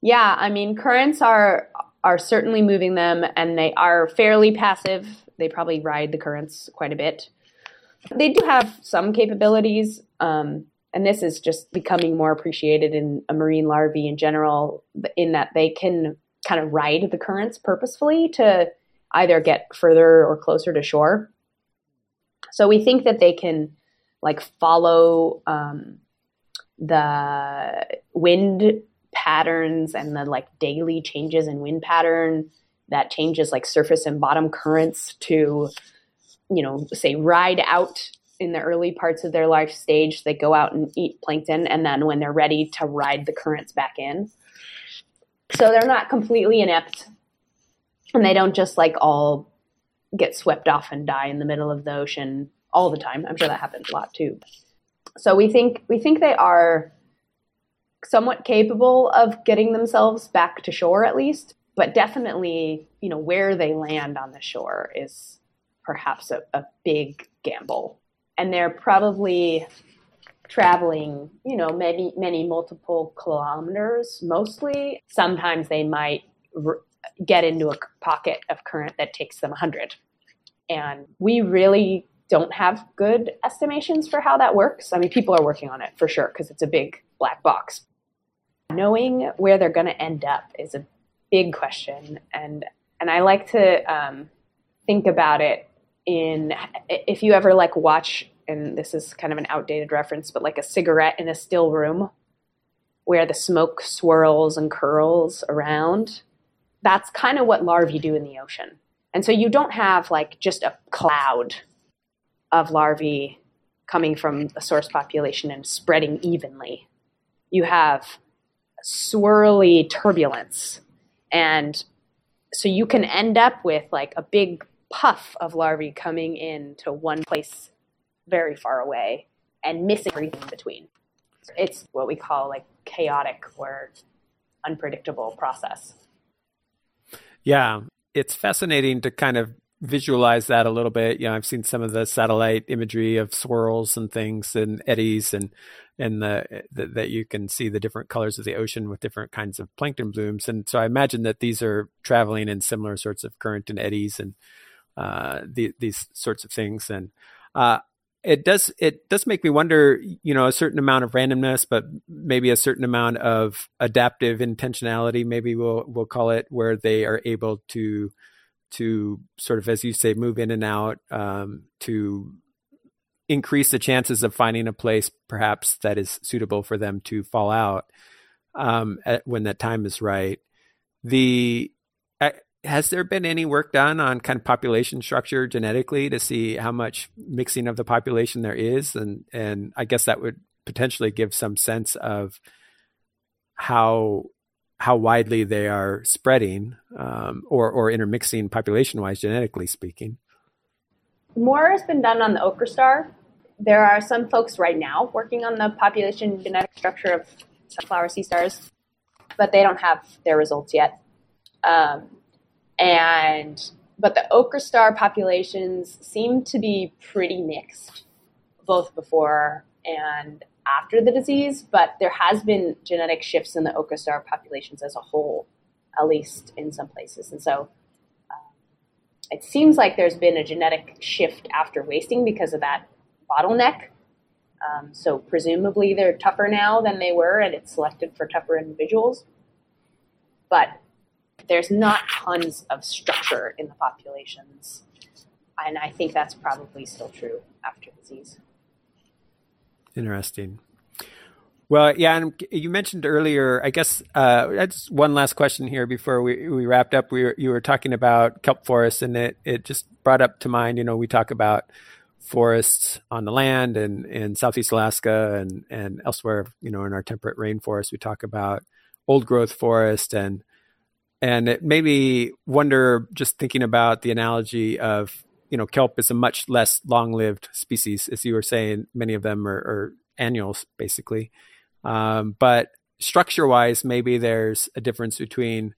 Yeah, I mean, currents are are certainly moving them, and they are fairly passive. They probably ride the currents quite a bit. They do have some capabilities, um, and this is just becoming more appreciated in a marine larvae in general, in that they can kind of ride the currents purposefully to either get further or closer to shore. So we think that they can like follow um, the wind patterns and the like daily changes in wind pattern that changes like surface and bottom currents to you know say ride out in the early parts of their life stage they go out and eat plankton and then when they're ready to ride the currents back in. So they're not completely inept and they don't just like all get swept off and die in the middle of the ocean all the time. I'm sure that happens a lot too. So we think we think they are somewhat capable of getting themselves back to shore at least, but definitely, you know, where they land on the shore is perhaps a, a big gamble. And they're probably traveling, you know, many, many multiple kilometers mostly. Sometimes they might r- get into a pocket of current that takes them 100. And we really don't have good estimations for how that works. I mean, people are working on it for sure because it's a big black box knowing where they're going to end up is a big question, and and I like to um, think about it in if you ever like watch, and this is kind of an outdated reference, but like a cigarette in a still room where the smoke swirls and curls around. That's kind of what larvae do in the ocean. And so you don't have like just a cloud of larvae coming from a source population and spreading evenly. You have swirly turbulence. And so you can end up with like a big puff of larvae coming in to one place very far away and missing everything in between. It's what we call like chaotic or unpredictable process. Yeah, it's fascinating to kind of visualize that a little bit. You know, I've seen some of the satellite imagery of swirls and things and eddies and and the, the, that you can see the different colors of the ocean with different kinds of plankton blooms. And so I imagine that these are traveling in similar sorts of current and eddies and uh, the, these sorts of things. And uh, it does it does make me wonder, you know, a certain amount of randomness, but maybe a certain amount of adaptive intentionality, maybe we'll we'll call it, where they are able to to sort of, as you say, move in and out, um, to increase the chances of finding a place perhaps that is suitable for them to fall out um, at, when that time is right. The has there been any work done on kind of population structure genetically to see how much mixing of the population there is, and and I guess that would potentially give some sense of how how widely they are spreading um, or or intermixing population wise, genetically speaking. More has been done on the ochre star. There are some folks right now working on the population genetic structure of sunflower sea stars, but they don't have their results yet. Um, and but the ochre star populations seem to be pretty mixed, both before and after the disease, but there has been genetic shifts in the ochre star populations as a whole, at least in some places. And so um, it seems like there's been a genetic shift after wasting because of that bottleneck. Um, so presumably they're tougher now than they were, and it's selected for tougher individuals. But there's not tons of structure in the populations. And I think that's probably still true after disease. Interesting. Well, yeah, and you mentioned earlier. I guess uh, that's one last question here before we, we wrapped up. We were, you were talking about kelp forests, and it it just brought up to mind. You know, we talk about forests on the land and in Southeast Alaska and and elsewhere. You know, in our temperate rainforest, we talk about old growth forest and and it made me wonder just thinking about the analogy of you know, kelp is a much less long-lived species, as you were saying. Many of them are, are annuals, basically. Um, but structure-wise, maybe there's a difference between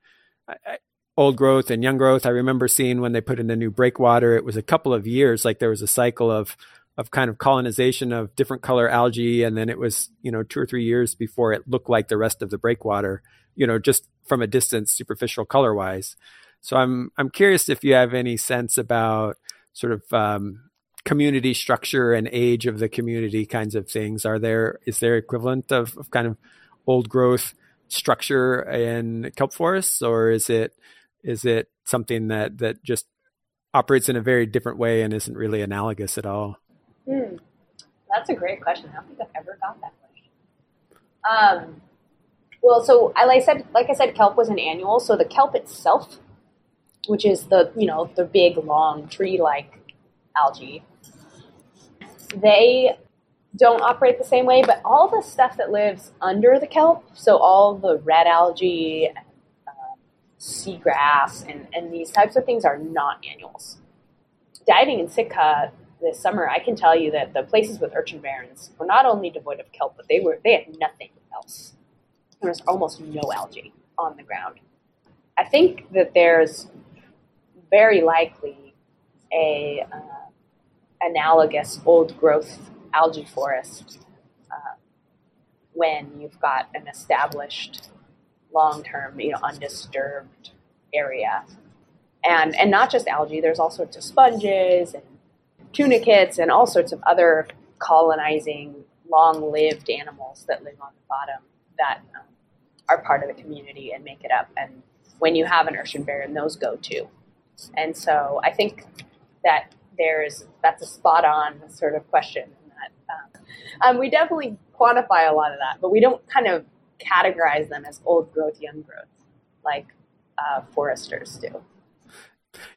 old growth and young growth. I remember seeing when they put in the new breakwater, it was a couple of years. Like there was a cycle of of kind of colonization of different color algae, and then it was you know two or three years before it looked like the rest of the breakwater. You know, just from a distance, superficial color wise. So I'm I'm curious if you have any sense about sort of um, community structure and age of the community kinds of things? Are there is there equivalent of, of kind of old growth structure in kelp forests, or is it is it something that that just operates in a very different way and isn't really analogous at all? Hmm. That's a great question. I don't think I've ever got that question. Um, well, so I said, like I said, kelp was an annual. So the kelp itself, which is the you know the big long tree-like algae, they don't operate the same way. But all the stuff that lives under the kelp, so all the red algae, uh, seagrass, and and these types of things are not annuals. Diving in Sitka this summer, I can tell you that the places with urchin barrens were not only devoid of kelp, but they were they had nothing else There was almost no algae on the ground. I think that there's very likely a uh, analogous old growth algae forest uh, when you've got an established long-term, you know, undisturbed area. And, and not just algae, there's all sorts of sponges and tunicates and all sorts of other colonizing, long-lived animals that live on the bottom that um, are part of the community and make it up. And when you have an urchin barren, those go too. And so I think that there's that's a spot on sort of question. That um, um, we definitely quantify a lot of that, but we don't kind of categorize them as old growth, young growth, like uh, foresters do.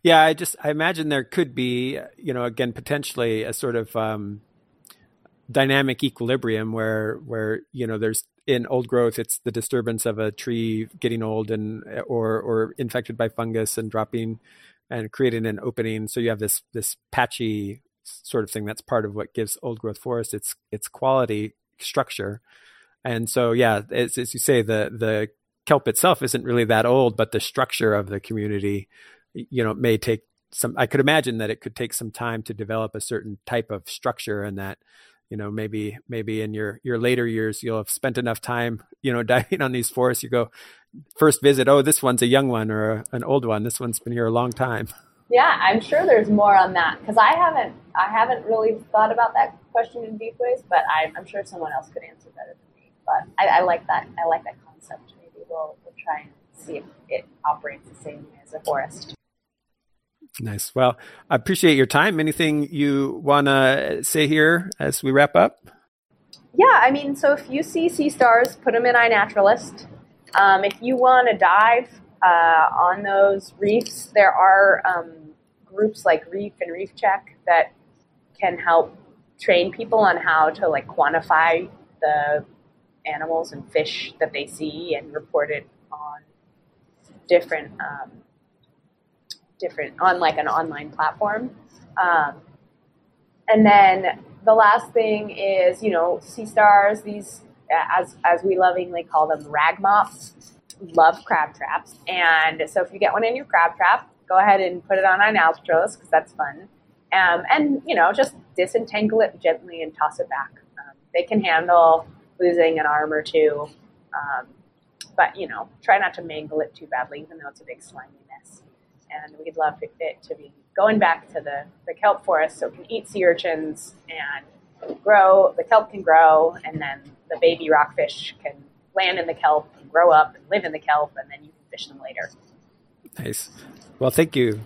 Yeah, I just I imagine there could be, you know, again potentially a sort of um, dynamic equilibrium where where you know there's in old growth, it's the disturbance of a tree getting old and or or infected by fungus and dropping and creating an opening. So you have this this patchy sort of thing. That's part of what gives old growth forest its its quality structure. And so yeah, as, as you say, the the kelp itself isn't really that old, but the structure of the community, you know, it may take some. I could imagine that it could take some time to develop a certain type of structure, and that you know maybe maybe in your your later years you'll have spent enough time you know diving on these forests. You go first visit oh this one's a young one or a, an old one. This one's been here a long time. Yeah i'm sure there's more on that because i haven't i haven't really thought about that question in deep ways but I, am sure someone else could answer better than me. But I, I, like that i like that concept. Maybe we'll, we'll try and see if it operates the same as a forest Nice. Well, I appreciate your time. Anything you want to say here as we wrap up? Yeah, I mean, so if you see sea stars, put them in iNaturalist. Um, if you want to dive uh, on those reefs, there are um, groups like Reef and Reef Check that can help train people on how to like quantify the animals and fish that they see and report it on different um, different on like an online platform. Um, and then the last thing is, you know, sea stars. These, as as we lovingly call them, rag mops, love crab traps. And so, if you get one in your crab trap, go ahead and put it on iNaturalist because that's fun. Um, and you know, just disentangle it gently and toss it back. Um, they can handle losing an arm or two, um, but you know, try not to mangle it too badly, even though it's a big slimy and we'd love it to be going back to the, the kelp forest so it can eat sea urchins and grow, the kelp can grow, and then the baby rockfish can land in the kelp and grow up and live in the kelp, and then you can fish them later. Nice. Well, thank you.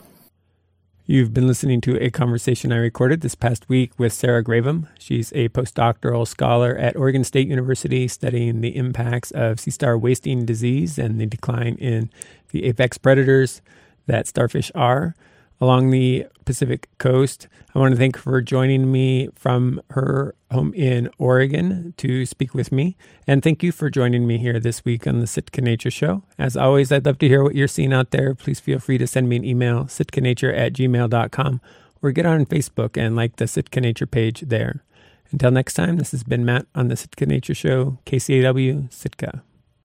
You've been listening to a conversation I recorded this past week with Sarah Gravem. She's a postdoctoral scholar at Oregon State University studying the impacts of sea star wasting disease and the decline in the apex predators that starfish are along the Pacific coast. I want to thank her for joining me from her home in Oregon to speak with me. And thank you for joining me here this week on the Sitka Nature Show. As always, I'd love to hear what you're seeing out there. Please feel free to send me an email, sitkanature at gmail.com, or get on Facebook and like the Sitka Nature page there. Until next time, this has been Matt on the Sitka Nature Show, KCAW, Sitka.